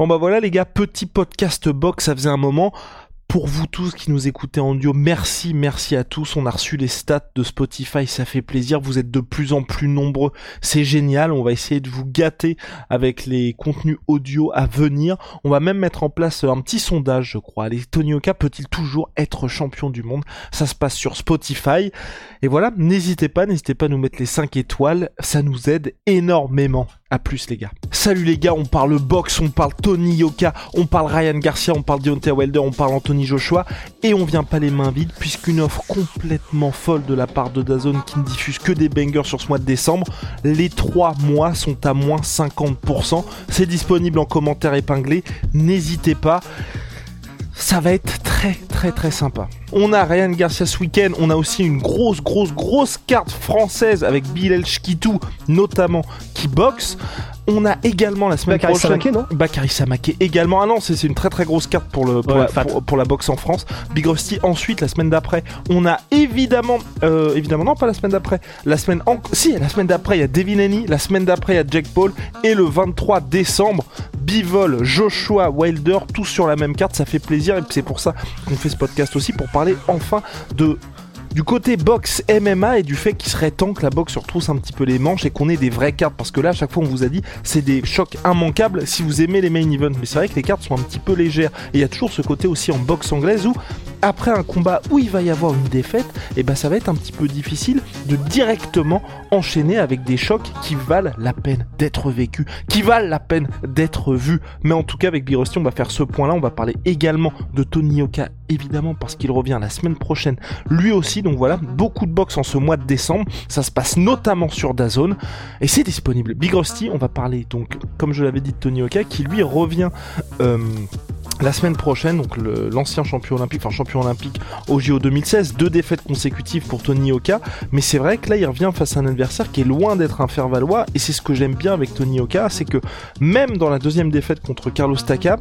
Bon bah voilà les gars, petit podcast box, ça faisait un moment pour vous tous qui nous écoutez en audio, merci, merci à tous. On a reçu les stats de Spotify, ça fait plaisir. Vous êtes de plus en plus nombreux. C'est génial. On va essayer de vous gâter avec les contenus audio à venir. On va même mettre en place un petit sondage, je crois. Les Tony Oka peut-il toujours être champion du monde? Ça se passe sur Spotify. Et voilà, n'hésitez pas, n'hésitez pas à nous mettre les 5 étoiles. Ça nous aide énormément. A plus les gars. Salut les gars, on parle boxe, on parle Tony Yoka, on parle Ryan Garcia, on parle Deontay Wilder, on parle Anthony Joshua et on vient pas les mains vides puisqu'une offre complètement folle de la part de Dazone qui ne diffuse que des bangers sur ce mois de décembre. Les 3 mois sont à moins 50%. C'est disponible en commentaire épinglé. N'hésitez pas ça va être très très très sympa. On a Ryan Garcia ce week-end, on a aussi une grosse grosse grosse carte française avec Bilal Shkitou notamment qui boxe. On a également la semaine Bakary prochaine non Bakary également. Ah non, c'est une très très grosse carte pour, le, pour, Ouais, la, fat. pour- pour la boxe en France. Big Rusty ensuite la semaine d'après. On a évidemment euh, évidemment non pas la semaine d'après. La semaine en... si la semaine d'après il y a Devin Haney, la semaine d'après il y a Jack Paul et le 23 décembre Bivol, Joshua, Wilder, tous sur la même carte, ça fait plaisir et c'est pour ça qu'on fait ce podcast aussi pour parler enfin de du côté boxe MMA et du fait qu'il serait temps que la boxe se retrousse un petit peu les manches et qu'on ait des vraies cartes parce que là à chaque fois on vous a dit c'est des chocs immanquables si vous aimez les main events. Mais c'est vrai que les cartes sont un petit peu légères. Et il y a toujours ce côté aussi en boxe anglaise où après un combat où il va y avoir une défaite et ben ça va être un petit peu difficile de directement enchaîner avec des chocs qui valent la peine d'être vécus qui valent la peine d'être vus mais en tout cas avec Big Rusty on va faire ce point là on va parler également de Tony Oka évidemment parce qu'il revient la semaine prochaine lui aussi. Donc voilà, beaucoup de box en ce mois de décembre. Ça se passe notamment sur Dazone et c'est disponible. Big Rusty, on va parler donc, comme je l'avais dit, de Tony Oka qui lui revient. euh, la semaine prochaine, donc l'ancien champion olympique, enfin champion olympique au JO 2016, deux défaites consécutives pour Tony Oka, mais c'est vrai que là il revient face à un adversaire qui est loin d'être un faire-valoir, et c'est ce que j'aime bien avec Tony Oka, c'est que même dans la deuxième défaite contre Carlos Takam,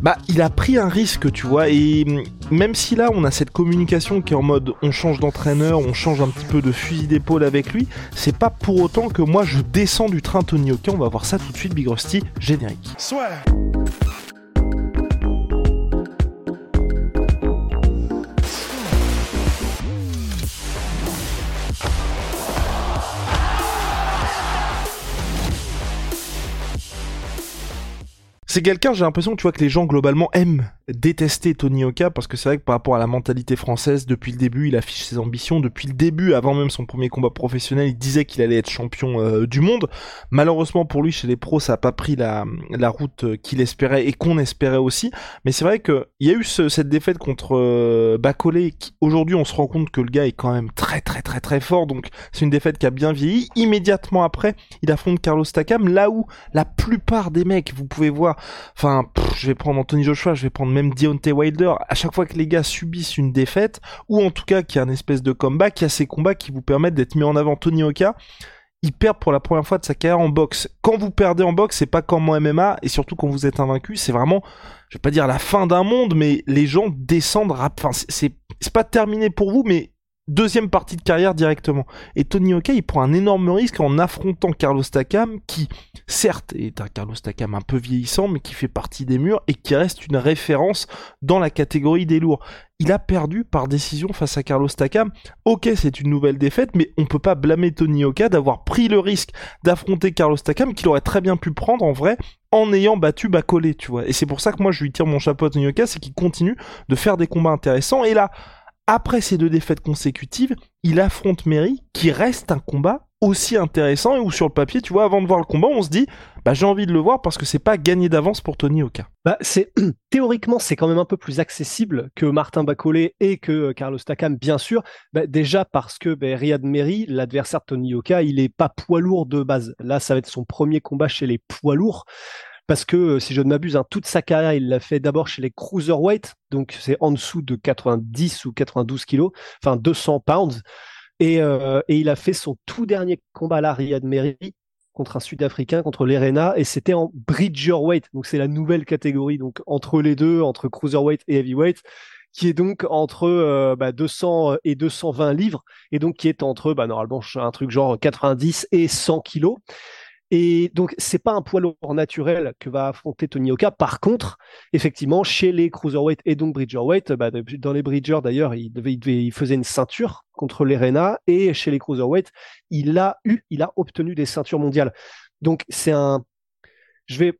bah il a pris un risque, tu vois, et même si là on a cette communication qui est en mode on change d'entraîneur, on change un petit peu de fusil d'épaule avec lui, c'est pas pour autant que moi je descends du train Tony Oka, on va voir ça tout de suite, Big Rusty, générique. C'est quelqu'un, j'ai l'impression, tu vois, que les gens globalement aiment détester Tony Oka parce que c'est vrai que par rapport à la mentalité française, depuis le début, il affiche ses ambitions. Depuis le début, avant même son premier combat professionnel, il disait qu'il allait être champion euh, du monde. Malheureusement pour lui, chez les pros, ça a pas pris la, la route euh, qu'il espérait et qu'on espérait aussi. Mais c'est vrai que il y a eu ce- cette défaite contre euh, Bacolé. Aujourd'hui, on se rend compte que le gars est quand même très très très très fort. Donc c'est une défaite qui a bien vieilli. Immédiatement après, il affronte Carlos Takam, là où la plupart des mecs, vous pouvez voir, enfin, je vais prendre Anthony Joshua, je vais prendre même Deontay Wilder, à chaque fois que les gars subissent une défaite, ou en tout cas qu'il y a un espèce de comeback, il y a ces combats qui vous permettent d'être mis en avant. Tony Oka, il perd pour la première fois de sa carrière en boxe. Quand vous perdez en boxe, c'est pas comme en MMA, et surtout quand vous êtes invaincu, c'est vraiment, je vais pas dire la fin d'un monde, mais les gens descendent enfin, c'est pas terminé pour vous, mais deuxième partie de carrière directement. Et Tony Oka, il prend un énorme risque en affrontant Carlos Takam, qui, certes, est un Carlos Takam un peu vieillissant, mais qui fait partie des murs et qui reste une référence dans la catégorie des lourds. Il a perdu par décision face à Carlos Takam. Ok, c'est une nouvelle défaite, mais on peut pas blâmer Tony Oka d'avoir pris le risque d'affronter Carlos Takam, qu'il aurait très bien pu prendre en vrai, en ayant battu Bacolé, tu vois. Et c'est pour ça que moi je lui tire mon chapeau à Tony Oka, c'est qu'il continue de faire des combats intéressants. Et là, après ces deux défaites consécutives, il affronte Mary, qui reste un combat aussi intéressant et où sur le papier, tu vois, avant de voir le combat, on se dit, bah j'ai envie de le voir parce que c'est pas gagné d'avance pour Tony Oka. Bah, c'est théoriquement c'est quand même un peu plus accessible que Martin Bacolé et que euh, Carlos Takam, bien sûr. Bah, déjà parce que bah, Riyad Meri, l'adversaire de Tony Yoka, il est pas poids lourd de base. Là, ça va être son premier combat chez les poids lourds. Parce que, euh, si je ne m'abuse, hein, toute sa carrière, il l'a fait d'abord chez les cruiserweight, donc c'est en dessous de 90 ou 92 kilos, enfin 200 pounds. Et, euh, et il a fait son tout dernier combat là, Riyad Meri, contre un Sud-Africain, contre l'Erena, et c'était en Bridgerweight, donc c'est la nouvelle catégorie, donc entre les deux, entre Cruiserweight et Heavyweight, qui est donc entre euh, bah, 200 et 220 livres, et donc qui est entre, bah, normalement, un truc genre 90 et 100 kilos. Et donc, c'est pas un poids lourd naturel que va affronter Tony Oka. Par contre, effectivement, chez les cruiserweight et donc bridgerweight, bah, dans les bridgers d'ailleurs, il, il, faisait une ceinture contre les et chez les cruiserweight, il a eu, il a obtenu des ceintures mondiales. Donc, c'est un, je vais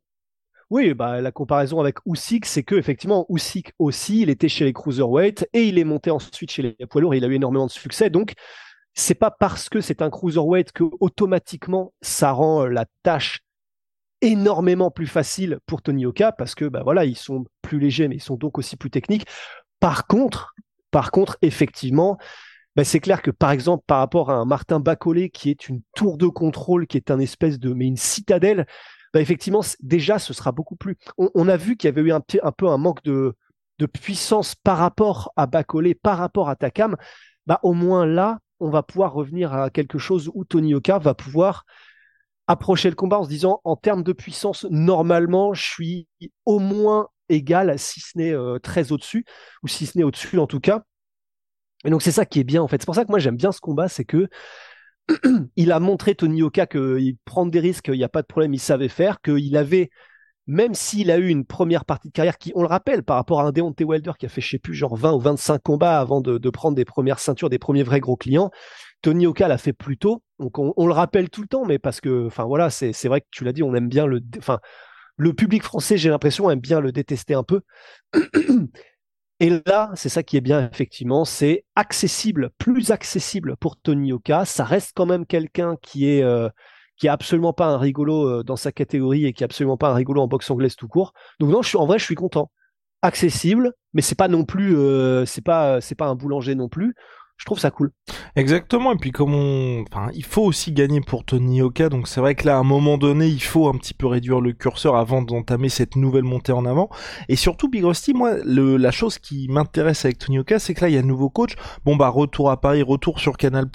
oui, bah, la comparaison avec Usyk, c'est que effectivement Usyk aussi, il était chez les cruiserweight et il est monté ensuite chez les poids lourds. il a eu énormément de succès. Donc, c'est pas parce que c'est un cruiserweight que automatiquement ça rend euh, la tâche énormément plus facile pour Tony Oka parce que bah voilà, ils sont plus légers mais ils sont donc aussi plus techniques. Par contre, par contre, effectivement, bah c'est clair que par exemple par rapport à un Martin Bacolé qui est une tour de contrôle, qui est un espèce de mais une citadelle, bah effectivement déjà ce sera beaucoup plus. On, a vu qu'il y avait eu un, un peu un manque de, de puissance par rapport à Bacolé, par rapport à Takam. Bah au moins là, on va pouvoir revenir à quelque chose où Tony Oka va pouvoir approcher le combat en se disant en termes de puissance, normalement, je suis au moins égal, si ce n'est euh, très au-dessus, ou si ce n'est au-dessus en tout cas. Et donc c'est ça qui est bien en fait. C'est pour ça que moi j'aime bien ce combat, c'est que il a montré Tony Oka qu'il prend des risques, il n'y a pas de problème, il savait faire, qu'il avait même s'il a eu une première partie de carrière qui, on le rappelle, par rapport à un Deontay Wilder qui a fait, je sais plus, genre 20 ou 25 combats avant de, prendre des premières ceintures, des premiers vrais gros clients, Tony Oka l'a fait plus tôt. Donc on, le rappelle tout le temps, mais parce que, enfin voilà, c'est vrai que tu l'as dit, on aime bien le, enfin le public français, j'ai l'impression, aime bien le détester un peu. Et là, c'est ça qui est bien, effectivement, c'est accessible, plus accessible pour Tony Oka. Ça reste quand même quelqu'un qui est euh, qui est absolument pas un rigolo euh, dans sa catégorie et qui est absolument pas un rigolo en boxe anglaise tout court. Donc non, en vrai, je suis content. Accessible, mais c'est pas non plus, euh, c'est pas, c'est pas un boulanger non plus je trouve ça cool. Exactement, et puis comme on... Enfin, il faut aussi gagner pour Tony Oka, donc c'est vrai que là, à un moment donné, il faut un petit peu réduire le curseur avant d'entamer cette nouvelle montée en avant. Et surtout, Big Rusty, moi, le... la chose qui m'intéresse avec Tony Oka, c'est que là, il y a un nouveau coach. Bon, bah, retour à Paris, retour sur Canal+.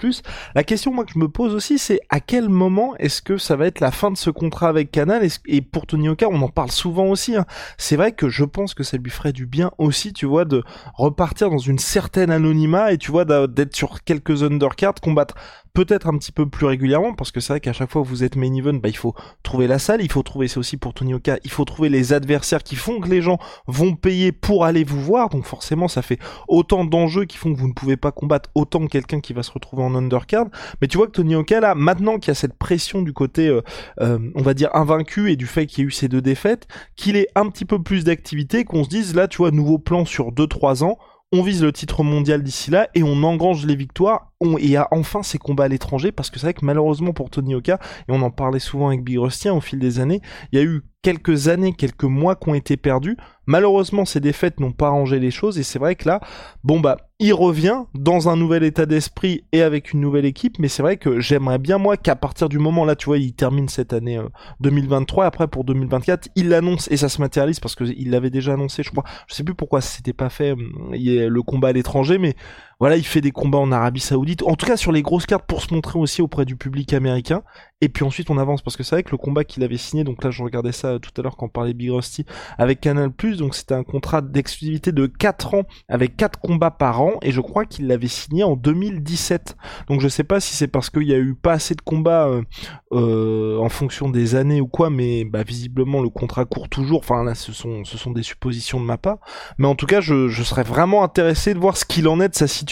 La question, moi, que je me pose aussi, c'est à quel moment est-ce que ça va être la fin de ce contrat avec Canal? Et pour Tony Oka, on en parle souvent aussi. Hein. C'est vrai que je pense que ça lui ferait du bien aussi, tu vois, de repartir dans une certaine anonymat et tu vois, d'être sur quelques undercards, combattre peut-être un petit peu plus régulièrement, parce que c'est vrai qu'à chaque fois que vous êtes main event, bah, il faut trouver la salle, il faut trouver, c'est aussi pour Tony Oka, il faut trouver les adversaires qui font que les gens vont payer pour aller vous voir, donc forcément ça fait autant d'enjeux qui font que vous ne pouvez pas combattre autant que quelqu'un qui va se retrouver en undercard, mais tu vois que Tony Oka là, maintenant qu'il y a cette pression du côté, euh, euh, on va dire invaincu et du fait qu'il y a eu ces deux défaites, qu'il ait un petit peu plus d'activité, qu'on se dise là, tu vois, nouveau plan sur 2-3 ans, on vise le titre mondial d'ici là et on engrange les victoires. Et a enfin ces combats à l'étranger parce que c'est vrai que malheureusement pour Tony Oka et on en parlait souvent avec Big Rusty hein, au fil des années il y a eu quelques années, quelques mois qui ont été perdus. Malheureusement, ces défaites n'ont pas arrangé les choses et c'est vrai que là, bon bah, il revient dans un nouvel état d'esprit et avec une nouvelle équipe, mais c'est vrai que j'aimerais bien moi qu'à partir du moment là, tu vois, il termine cette année 2023 euh, après pour 2024, il l'annonce et ça se matérialise parce qu'il l'avait déjà annoncé, je crois. Je sais plus pourquoi c'était pas fait euh, le combat à l'étranger, mais voilà, il fait des combats en Arabie Saoudite, en tout cas sur les grosses cartes pour se montrer aussi auprès du public américain. Et puis ensuite on avance parce que c'est vrai que le combat qu'il avait signé, donc là je regardais ça tout à l'heure quand on parlait Big Rusty avec Canal+, donc c'était un contrat d'exclusivité de 4 ans avec 4 combats par an et je crois qu'il l'avait signé en 2017. Donc je sais pas si c'est parce qu'il y a eu pas assez de combats euh, euh, en fonction des années ou quoi, mais bah, visiblement le contrat court toujours. Enfin là ce sont ce sont des suppositions de ma part, mais en tout cas je, je serais vraiment intéressé de voir ce qu'il en est de sa situation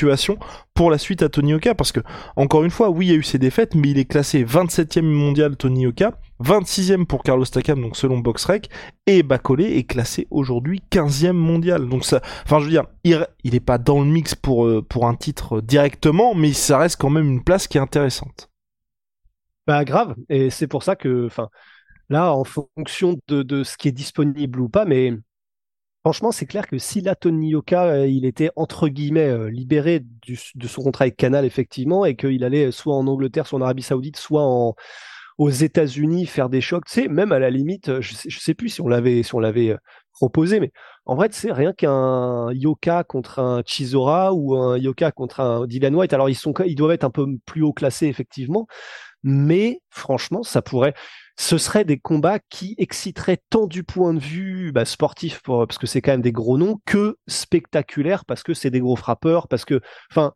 pour la suite à Tony Oka parce que encore une fois oui il y a eu ses défaites mais il est classé 27e mondial Tony Oka 26e pour Carlos Takam donc selon BoxRec et Bacolé est classé aujourd'hui 15e mondial. Donc ça enfin je veux dire il, est pas dans le mix pour euh, pour un titre directement mais ça reste quand même une place qui est intéressante. Bah grave et c'est pour ça que enfin là en fonction de ce qui est disponible ou pas mais Franchement, c'est clair que si la Tony Yoka, euh, il était entre guillemets euh, libéré de son contrat avec Canal, effectivement, et qu'il allait soit en Angleterre, soit en Arabie Saoudite, soit aux États-Unis faire des chocs, tu sais, même à la limite, euh, je sais, sais plus si on l'avait si proposé, mais en vrai, c'est rien qu'un Yoka contre un Chisora ou un Yoka contre un Dylan White. Alors ils sont, ils doivent être un peu plus haut classés effectivement, mais franchement, ça pourrait ce seraient des combats qui exciteraient tant du point de vue bah, sportif, parce que c'est quand même des gros noms, que spectaculaires, parce que c'est des gros frappeurs, parce que, enfin,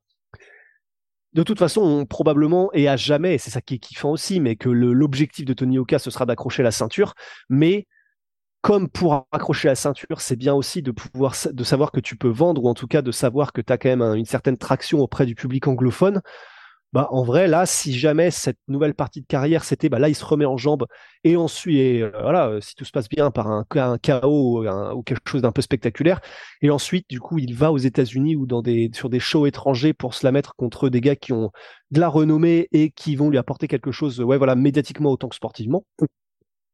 de toute façon, probablement et à jamais, et c'est ça qui est kiffant aussi, mais que l'objectif de Tony Oka, ce sera d'accrocher la ceinture. Mais comme pour accrocher la ceinture, c'est bien aussi de pouvoir de savoir que tu peux vendre, ou en tout cas de savoir que tu as quand même une certaine traction auprès du public anglophone. Bah, en vrai, là, si jamais cette nouvelle partie de carrière, c'était, bah, là, il se remet en jambe et ensuite, et, euh, voilà, euh, si tout se passe bien par un, un chaos ou quelque chose d'un peu spectaculaire, et ensuite, du coup, il va aux États-Unis ou dans des, sur des shows étrangers pour se la mettre contre des gars qui ont de la renommée et qui vont lui apporter quelque chose, ouais, voilà, médiatiquement autant que sportivement.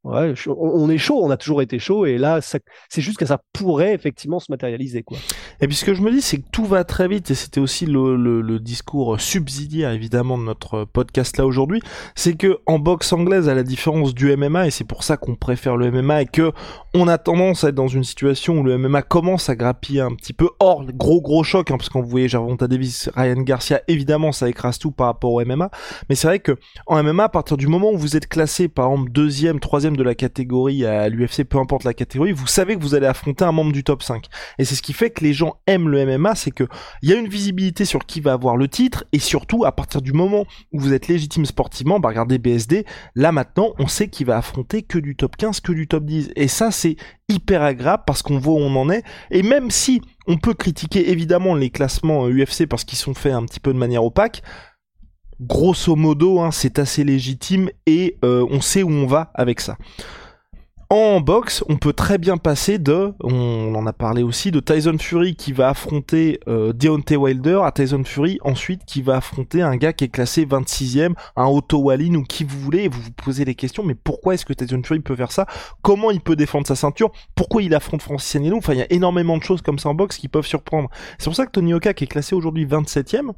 Ouais, on est chaud, on a toujours été chaud, et là, c'est juste que ça pourrait effectivement se matérialiser, quoi. Et puis ce que je me dis, c'est que tout va très vite, et c'était aussi le, discours subsidiaire évidemment de notre podcast là aujourd'hui, c'est que en boxe anglaise, à la différence du MMA, et c'est pour ça qu'on préfère le MMA, et que on a tendance à être dans une situation où le MMA commence à grappiller un petit peu hors gros gros choc, hein, parce vous voyez Gervonta Davis, Ryan Garcia, évidemment ça écrase tout par rapport au MMA, mais c'est vrai que en MMA, à partir du moment où vous êtes classé par exemple deuxième, troisième de la catégorie à l'UFC, peu importe la catégorie, vous savez que vous allez affronter un membre du top 5. Et c'est ce qui fait que les gens aiment le MMA, c'est que il y a une visibilité sur qui va avoir le titre, et surtout, à partir du moment où vous êtes légitime sportivement, bah regardez BSD, là maintenant, on sait qu'il va affronter que du top 15, que du top 10. Et ça, c'est hyper agréable parce qu'on voit où on en est. Et même si on peut critiquer évidemment les classements UFC euh, parce qu'ils sont faits un petit peu de manière opaque, grosso modo, hein, c'est assez légitime et euh, on sait où on va avec ça. En boxe, on peut très bien passer de, on en a parlé aussi, de Tyson Fury qui va affronter euh, Deontay Wilder à Tyson Fury ensuite qui va affronter un gars qui est classé 26e, un Otto Wallin ou qui vous voulez, et vous vous posez les questions, mais pourquoi est-ce que Tyson Fury peut faire ça? Comment il peut défendre sa ceinture? Pourquoi il affronte Francis Ngannou? Enfin, il y a énormément de choses comme ça en boxe qui peuvent surprendre. C'est pour ça que Tony Oka, qui est classé aujourd'hui 27e,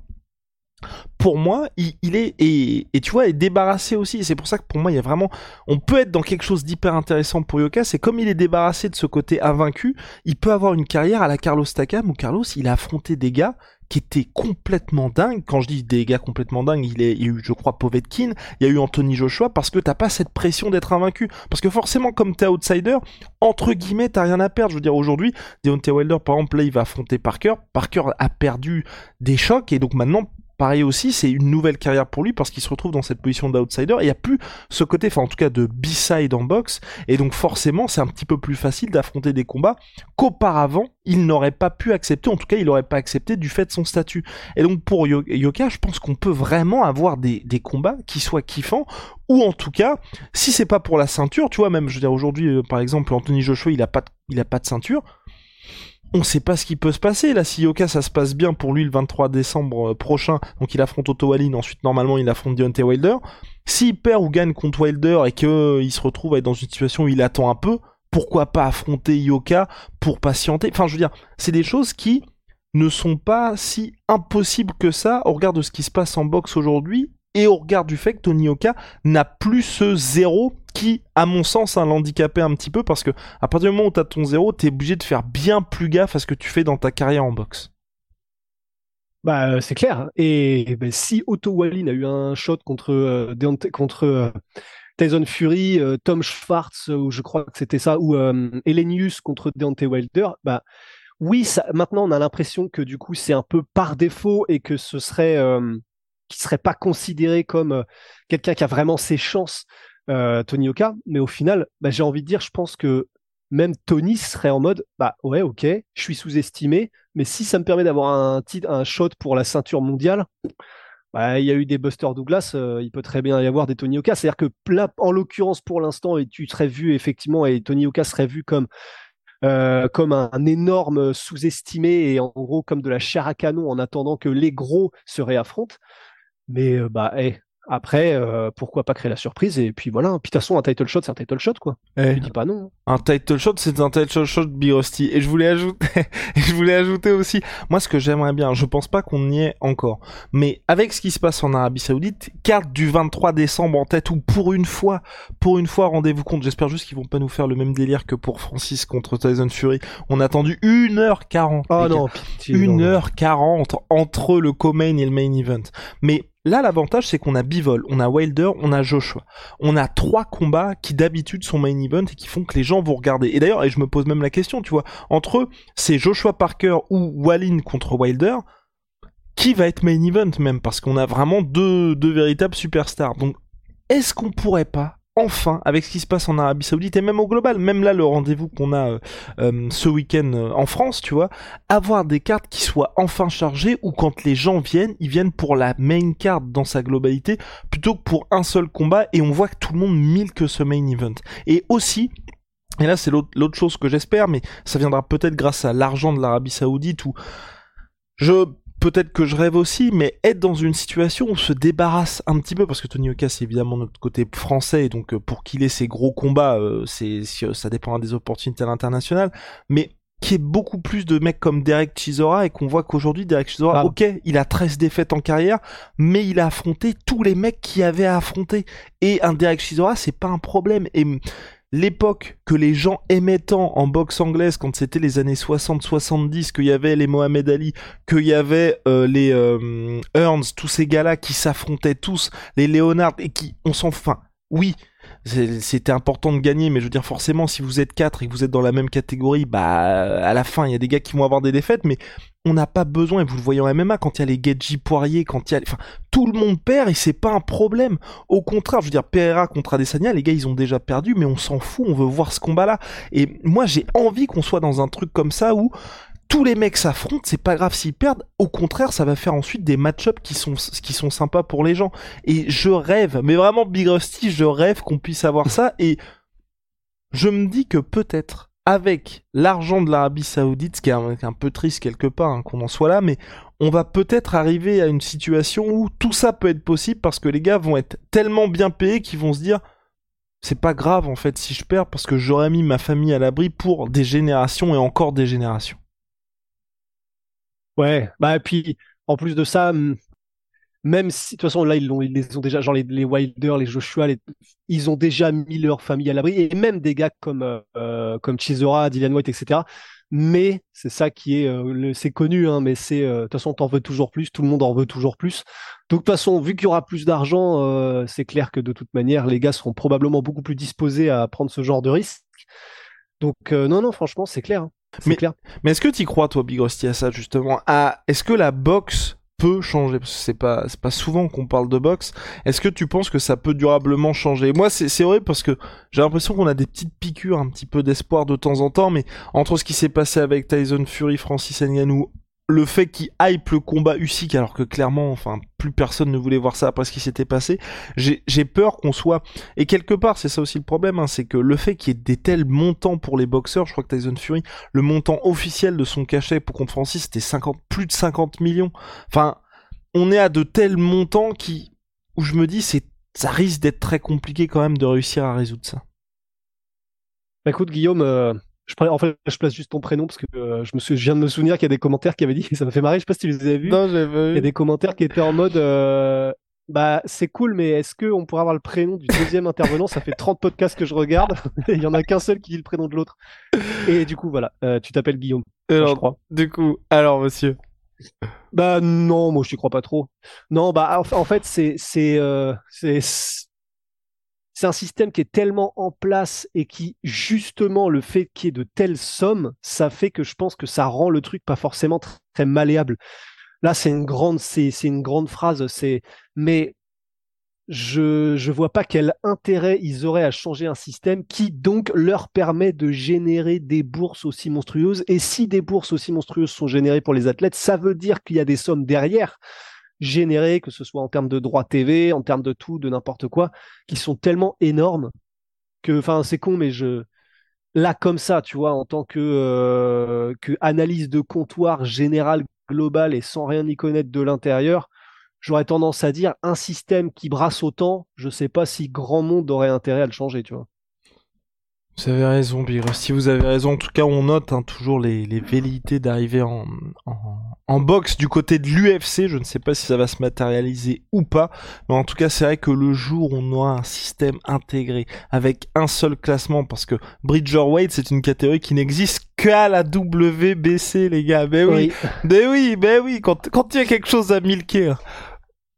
pour moi, il, est et, tu vois, est débarrassé aussi. C'est pour ça que pour moi, il y a vraiment, on peut être dans quelque chose d'hyper intéressant pour Yoka. C'est comme il est débarrassé de ce côté invaincu, il peut avoir une carrière à la Carlos Takam où Carlos, il a affronté des gars qui étaient complètement dingues. Quand je dis des gars complètement dingues, il, est, y a eu, je crois, Povetkin, il y a eu Anthony Joshua, parce que t'as pas cette pression d'être invaincu. Parce que forcément, comme t'es outsider, entre guillemets, t'as rien à perdre. Je veux dire, aujourd'hui, Deontay Wilder, par exemple, là, il va affronter Parker. Parker a perdu des chocs, et donc maintenant, pareil aussi, c'est une nouvelle carrière pour lui parce qu'il se retrouve dans cette position d'outsider. Il n'y a plus ce côté, enfin en tout cas de B-side en boxe. Et donc forcément, c'est un petit peu plus facile d'affronter des combats qu'auparavant, il n'aurait pas pu accepter. En tout cas, il n'aurait pas accepté du fait de son statut. Et donc pour Yoka, je pense qu'on peut vraiment avoir des, combats qui soient kiffants. Ou en tout cas, si c'est pas pour la ceinture, tu vois, même, je veux dire, aujourd'hui, euh, par exemple, Anthony Joshua, il a pas de ceinture on sait pas ce qui peut se passer. Là, si Yoka, ça se passe bien pour lui le 23 décembre euh, prochain, donc il affronte Otto Wallin, ensuite normalement il affronte Deontay Wilder. S'il perd ou gagne contre Wilder et qu'il euh, se retrouve à être dans une situation où il attend un peu, pourquoi pas affronter Yoka pour patienter? Enfin, je veux dire, c'est des choses qui ne sont pas si impossibles que ça au regard de ce qui se passe en boxe aujourd'hui et au regard du fait que Tony Oka n'a plus ce zéro qui, à mon sens, hein, l'handicapé un petit peu parce que à partir du moment où tu as ton zéro, tu es obligé de faire bien plus gaffe à ce que tu fais dans ta carrière en boxe. Bah, euh, c'est clair. Et bah, si Otto Wallin a eu un shot contre, euh, contre euh, Tyson Fury, Tom Schwartz, ou je crois que c'était ça, ou Elenius contre Deontay Wilder, bah, oui, maintenant on a l'impression que du coup c'est un peu par défaut et que ce serait qui serait pas considéré comme euh, quelqu'un qui a vraiment ses chances, euh, Tony Oka. Mais au final, bah, j'ai envie de dire, je pense que même Tony serait en mode, bah ouais, ok, je suis sous-estimé, mais si ça me permet d'avoir un titre, un shot pour la ceinture mondiale, bah, il y a eu des Buster Douglas, euh, il peut très bien y avoir des Tony Oka. C'est-à-dire que là, en l'occurrence, pour l'instant, tu serais vu effectivement, et Tony Oka serait vu comme comme un, énorme sous-estimé et en gros comme de la chair à canon en attendant que les gros se réaffrontent. Mais euh, bah, hey, après, euh, pourquoi pas créer la surprise et puis voilà. Puis de toute façon, un title shot, c'est un title shot quoi. Eh. Je dis pas non. Un title shot, c'est un title shot Big Rusty. Et je voulais ajouter, je voulais ajouter aussi, moi ce que j'aimerais bien, je pense pas qu'on y est encore, mais avec ce qui se passe en Arabie Saoudite, carte du 23 décembre en tête ou pour une fois, pour une fois, rendez-vous compte. J'espère juste qu'ils vont pas nous faire le même délire que pour Francis contre Tyson Fury. On a attendu 1h40. Oh non, 1h40 entre le co-main et le main event. Mais Là, l'avantage, c'est qu'on a Bivol, on a Wilder, on a Joshua. On a trois combats qui d'habitude sont main event et qui font que les gens vont regarder. Et d'ailleurs, et je me pose même la question, tu vois, entre eux, c'est Joshua Parker ou Wallin contre Wilder. qui va être main event même? Parce qu'on a vraiment deux, deux véritables superstars. Donc est-ce qu'on pourrait pas enfin, avec ce qui se passe en Arabie Saoudite et même au global, même là le rendez-vous qu'on a euh, euh, ce week-end euh, en France, tu vois, avoir des cartes qui soient enfin chargées ou quand les gens viennent, ils viennent pour la main card dans sa globalité plutôt que pour un seul combat et on voit que tout le monde mille que ce main event. Et aussi, et là c'est l'autre chose que j'espère, mais ça viendra peut-être grâce à l'argent de l'Arabie Saoudite ou je peut-être que je rêve aussi, mais être dans une situation où on se débarrasse un petit peu, parce que Tony Oka c'est évidemment notre côté français, et donc euh, pour qu'il ait ses gros combats, euh, c'est ça dépendra des opportunités à l'international, mais qui est beaucoup plus de mecs comme Derek Chisora et qu'on voit qu'aujourd'hui Derek Chisora, ok, il a 13 défaites en carrière, mais il a affronté tous les mecs qui avaient à affronter. Et un Derek Chisora, c'est pas un problème. Et l'époque que les gens aimaient tant en boxe anglaise quand c'était les années 60-70, qu'il y avait les Mohamed Ali, qu'il y avait euh, les euh, Earns, tous ces gars-là qui s'affrontaient tous, les Leonard, et qui, on s'en... Enfin, oui, c'était important de gagner, mais je veux dire forcément si vous êtes 4 et que vous êtes dans la même catégorie, bah à la fin il y a des gars qui vont avoir des défaites, mais on n'a pas besoin, et vous le voyez en MMA, quand il y a les Gedji Poirier, quand il y a... Enfin, tout le monde perd et c'est pas un problème. Au contraire, je veux dire, Pereira contre Adesanya, les gars, ils ont déjà perdu, mais on s'en fout, on veut voir ce combat-là. Et moi, j'ai envie qu'on soit dans un truc comme ça où tous les mecs s'affrontent, c'est pas grave s'ils perdent. Au contraire, ça va faire ensuite des match-ups qui sont, qui sont sympas pour les gens. Et je rêve, mais vraiment Big Rusty, je rêve qu'on puisse avoir ça. Et je me dis que peut-être, avec l'argent de l'Arabie Saoudite, ce qui est un, peu triste quelque part hein, qu'on en soit là, mais on va peut-être arriver à une situation où tout ça peut être possible parce que les gars vont être tellement bien payés qu'ils vont se dire c'est pas grave en fait si je perds parce que j'aurais mis ma famille à l'abri pour des générations et encore des générations. Ouais, bah et puis en plus de ça, même si de toute façon là ils, ils les ont déjà, genre les, les Wilder, les Joshua, ils ont déjà mis leur famille à l'abri et même des gars comme euh, euh comme Chisora, Dylan White, etc. Mais c'est ça qui est, euh, c'est connu, hein, mais c'est euh, de toute façon t'en veux toujours plus, tout le monde en veut toujours plus. Donc de toute façon, vu qu'il y aura plus d'argent, c'est clair que de toute manière les gars seront probablement beaucoup plus disposés à prendre ce genre de risque. Donc non non franchement c'est clair. Hein. Mais, clair. mais est-ce que tu crois, toi, Big Rusty, à ça, justement? À... Est-ce que la boxe peut changer? Parce que c'est pas, c'est pas souvent qu'on parle de boxe. Est-ce que tu penses que ça peut durablement changer? Moi, c'est, c'est vrai parce que j'ai l'impression qu'on a des petites piqûres, un petit peu d'espoir de temps en temps, mais entre ce qui s'est passé avec Tyson Fury, Francis Ngannou, le fait qu'il hype le combat Usyk alors que clairement enfin plus personne ne voulait voir ça après ce qui s'était passé j'ai peur qu'on soit et quelque part c'est ça aussi le problème hein, c'est que le fait qu'il y ait des tels montants pour les boxeurs je crois que Tyson Fury le montant officiel de son cachet pour contre Francis c'était 50 plus de 50 millions. Enfin on est à de tels montants qui où je me dis c'est ça risque d'être très compliqué quand même de réussir à résoudre ça. Bah, écoute Guillaume euh, je, en fait, je place juste ton prénom parce que euh, je, me je viens de me souvenir qu'il y a des commentaires qui avaient dit, ça m'a fait marrer, je sais pas si tu les avais vus. Non, j'ai vu. Il y a des commentaires qui étaient en mode, euh, bah c'est cool, mais est-ce qu'on pourrait avoir le prénom du deuxième intervenant? Ça fait 30 podcasts que je regarde, et il y en a qu'un seul qui dit le prénom de l'autre. Et du coup, voilà, euh, tu t'appelles Guillaume, alors, je crois. Du coup, alors monsieur? Bah non, moi je n'y crois pas trop. Non, bah en, fait c'est c'est c'est c'est un système qui est tellement en place et qui, justement, le fait qu'il y ait de telles sommes, ça fait que je pense que ça rend le truc pas forcément très, malléable. Là, c'est une grande, c'est, une grande phrase, mais je, je vois pas quel intérêt ils auraient à changer un système qui donc leur permet de générer des bourses aussi monstrueuses. Et si des bourses aussi monstrueuses sont générées pour les athlètes, ça veut dire qu'il y a des sommes derrière générés, que ce soit en termes de droits TV, en termes de tout, de n'importe quoi, qui sont tellement énormes que, enfin, c'est con, mais je, là, comme ça, tu vois, en tant que, euh, que analyse de comptoir générale, globale et sans rien y connaître de l'intérieur, j'aurais tendance à dire un système qui brasse autant, je sais pas si grand monde aurait intérêt à le changer, tu vois. Vous avez raison, Big Si vous avez raison, en tout cas, on note hein, toujours les, les velléités d'arriver en, en, boxe du côté de l'UFC. Je ne sais pas si ça va se matérialiser ou pas, mais en tout cas, c'est vrai que le jour où on aura un système intégré avec un seul classement, parce que Bridger Weight, c'est une catégorie qui n'existe qu'à la WBC, les gars. Ben oui, oui. ben oui, ben oui. Quand quand il y a quelque chose à milquer.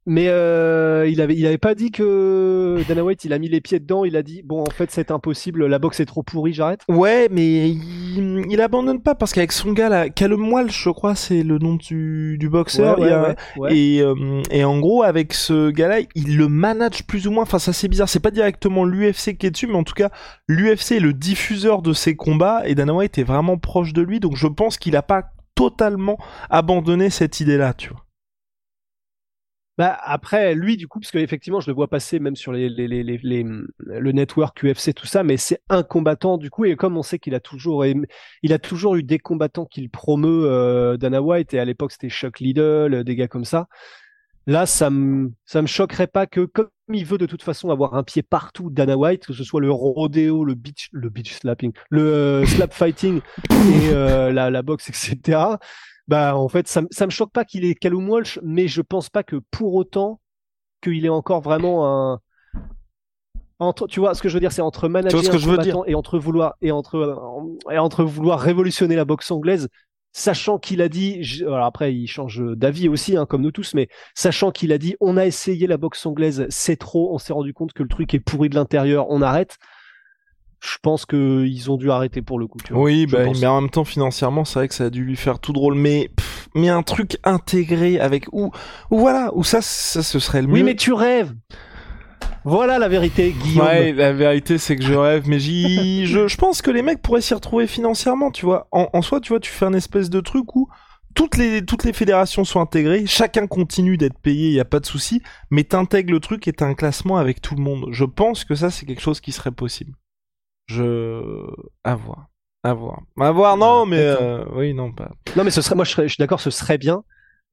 Mais euh, il avait, il avait pas dit que Dana White, il a mis les pieds dedans. Il a dit bon, en fait, c'est impossible. La boxe est trop pourrie, j'arrête. Ouais, mais il, il abandonne pas parce qu'avec son gars là, Callum Walsh, je crois, c'est le nom du, du boxeur. Ouais, il y a- ouais, ouais. Et, euh, et en gros, avec ce gars-là, il le manage plus ou moins. Enfin, ça c'est bizarre. C'est pas directement l'UFC qui est dessus, mais en tout cas, l'UFC est le diffuseur de ses combats et Dana White est vraiment proche de lui. Donc, je pense qu'il a pas totalement abandonné cette idée-là, tu vois. Bah après lui du coup parce que effectivement je le vois passer même sur les, les, les, les, les- le network UFC tout ça mais c'est un combattant du coup et comme on sait qu'il a toujours aimé- il a toujours eu des combattants qu'il promeut euh, Dana White et à l'époque c'était Chuck Liddell euh, des gars comme ça. Là ça me ça me choquerait pas que comme il veut de toute façon avoir un pied partout Dana White que ce soit le rodéo le beach le beach slapping le euh, slap fighting et euh, la, la boxe etc bah, en fait, ça, me- ça me choque pas qu'il ait Callum Walsh, mais je pense pas que pour autant qu'il ait encore vraiment un. Entre, tu vois, ce que je veux dire, c'est entre manager ce que un je veux combattant et entre vouloir et entre euh, et entre vouloir révolutionner la boxe anglaise, sachant qu'il a dit, je- alors après il change d'avis aussi, hein, comme nous tous, mais sachant qu'il a dit, on a essayé la boxe anglaise, c'est trop, on s'est rendu compte que le truc est pourri de l'intérieur, on arrête. Je pense que ils ont dû arrêter pour le coup. Tu vois, Oui, bah, pense. mais en même temps, financièrement, c'est vrai que ça a dû lui faire tout drôle. Mais, pff, mais un truc intégré avec où, où voilà, où ça, ça, ce serait le mieux. Oui, mais tu rêves. Voilà la vérité, Guillaume. Ouais, la vérité, c'est que je rêve, mais j'y, je, je pense que les mecs pourraient s'y retrouver financièrement, tu vois. En, en soi, tu vois, tu fais un espèce de truc où toutes les, toutes les fédérations sont intégrées, chacun continue d'être payé, y a pas de souci, mais t'intègres le truc et t'as un classement avec tout le monde. Je pense que ça, c'est quelque chose qui serait possible. Je, à voir. À voir. À voir, non, mais, euh, oui, non, pas. Non, mais ce serait, moi, je, serais- je suis d'accord, ce serait bien,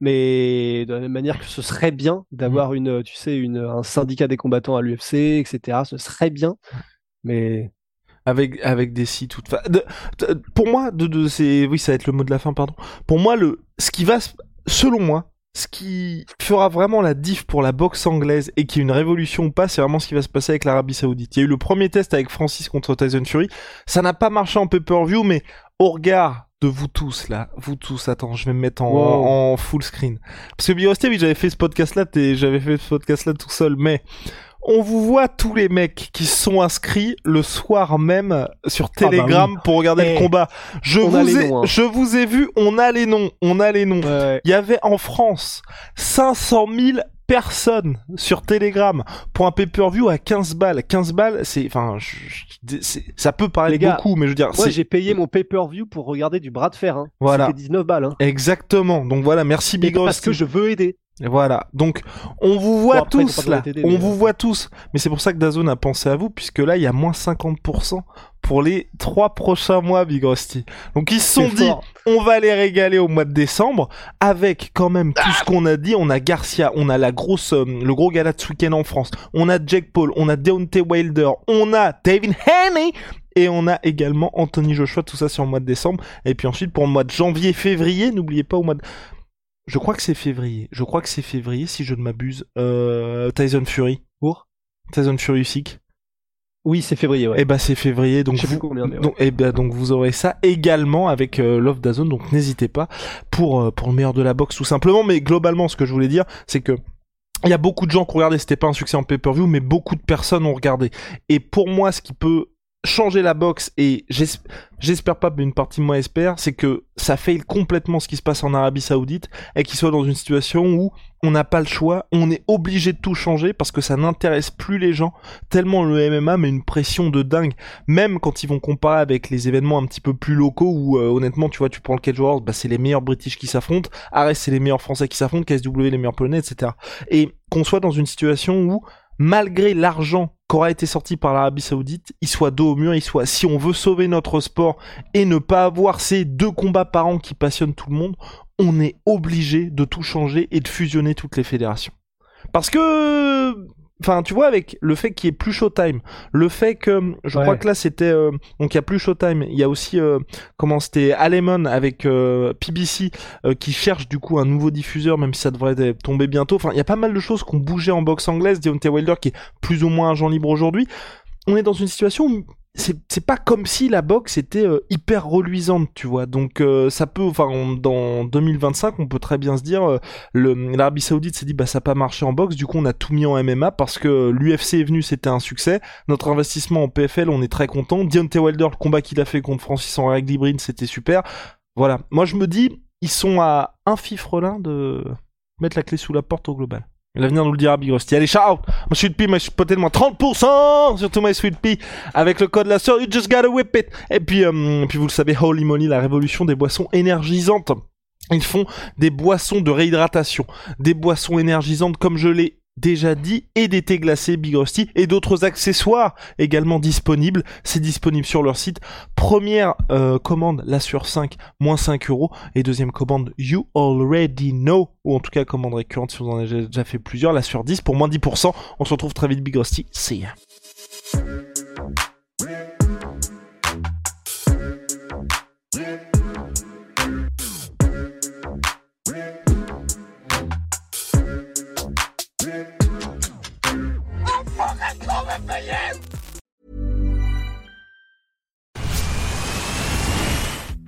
mais de la même manière que ce serait bien d'avoir Mm. une, tu sais, une, un syndicat des combattants à l'UFC, etc. Ce serait bien, mais avec avec des sites toutes fa- de- de- pour moi de, de c'est oui ça va être le mot de la fin pardon pour moi le ce qui va se- selon moi ce qui fera vraiment la diff pour la boxe anglaise et qui est une révolution ou pas, c'est vraiment ce qui va se passer avec l'Arabie Saoudite. Il y a eu le premier test avec Francis contre Tyson Fury. Ça n'a pas marché en pay-per-view, mais au regard de vous tous là, vous tous, attends, je vais me mettre en, Wow. en full screen. Parce que Biosté, oui, j'avais fait ce podcast-là, t'es- j'avais fait ce podcast-là tout seul, mais on vous voit tous les mecs qui se sont inscrits le soir même sur bah Telegram pour regarder Eh, le combat. Je vous ai, noms, hein. je vous ai vu, on a les noms, on a les noms. ouais, Il y avait en France 500 000 personnes sur Telegram pour un pay-per-view à 15 balles. 15 balles, c'est, enfin, ça peut gars, beaucoup, mais je veux dire, moi j'ai payé mon pay-per-view pour regarder du bras de fer. Hein. Voilà. C'était 19 balles. Hein. exactement. Donc voilà, merci Et Big parce que je veux aider. Et Voilà. Donc, on vous voit Bon, après, faut tous là. on mais, vous euh, voit tous. Mais c'est pour ça que Dazone a pensé à vous, puisque là, il y a moins 50% pour les trois prochains mois, Big Rusty. Donc, ils se sont dit, fort. on va les régaler au mois de décembre, avec quand même tout ce qu'on a dit. On a Garcia, on a la grosse, euh, le gros gala de ce week-end en France. On a Jake Paul, on a Deontay Wilder, on a David Haney. Et on a également Anthony Joshua, tout ça sur le mois de décembre. Et puis ensuite, pour le mois de janvier, février, n'oubliez pas au mois de... Je crois que c'est février. Je crois que c'est février, si je ne m'abuse. Euh, Tyson Fury. Pour Tyson Fury Usyk. Oui, c'est février. Ouais. Eh ben c'est février, donc vous, combien, ouais. donc, eh ben, donc vous aurez ça également avec euh, Love Dazone, donc n'hésitez pas pour euh, pour le meilleur de la boxe tout simplement. Mais globalement, ce que je voulais dire, c'est que il y a beaucoup de gens qui ont regardé, c'était pas un succès en pay-per-view, mais beaucoup de personnes ont regardé. Et pour moi, ce qui peut changer la boxe, et j'es- j'espère pas, mais une partie de moi espère, c'est que ça faille complètement ce qui se passe en Arabie Saoudite, et qu'ils soient dans une situation où on n'a pas le choix, on est obligé de tout changer parce que ça n'intéresse plus les gens, tellement le MMA met une pression de dingue. Même quand ils vont comparer avec les événements un petit peu plus locaux où euh, honnêtement tu vois tu prends le Cage Wars bah c'est les meilleurs British qui s'affrontent Ares c'est les meilleurs Français qui s'affrontent KSW les meilleurs Polonais etc et qu'on soit dans une situation où malgré l'argent qu'aura été sorti par l'Arabie Saoudite il soit dos au mur il soit si on veut sauver notre sport et ne pas avoir ces deux combats par an qui passionnent tout le monde on est obligé de tout changer et de fusionner toutes les fédérations. Parce que enfin tu vois avec le fait qu'il y ait plus Showtime. Le fait que je Ouais. crois que là c'était euh, donc il y a plus Showtime. Il y a aussi euh, comment c'était Alemon avec euh, PBC euh, qui cherche du coup un nouveau diffuseur même si ça devrait tomber bientôt. Enfin il y a pas mal de choses qui ont bougé en boxe anglaise. Deontay Wilder qui est plus ou moins agent libre aujourd'hui. On est dans une situation où c'est pas comme si la boxe était euh, hyper reluisante, tu vois. Donc euh, ça peut, enfin, dans 2025, on peut très bien se dire, euh, l'Arabie Saoudite s'est dit, bah ça n'a pas marché en boxe, du coup on a tout mis en MMA parce que l'UFC est venu, c'était un succès. Notre investissement en PFL, on est très content. Deontay Wilder, le combat qu'il a fait contre Francis en Librine, c'était super. Voilà. Moi je me dis, ils sont à un fifrelin de mettre la clé sous la porte au global. L'avenir nous le dira, Big Rusty. Allez, shout My Sweet Pea, peut-être moins 30% sur tout My Sweet Pea avec le code la sœur. You just gotta whip it. Et puis, euh, puis vous le savez, Holy Moly, la révolution des boissons énergisantes. Ils font des boissons de réhydratation, des boissons énergisantes comme je l'ai déjà dit, et des thés glacés Big Rusty, et d'autres accessoires également disponibles. C'est disponible sur leur site. Première euh, commande, la sur 5, moins 5 euros. Et deuxième commande, You Already Know, ou en tout cas commande récurrente si vous en avez déjà fait plusieurs, la sur 10 pour moins 10%. On se retrouve très vite Big Rusty. See ya.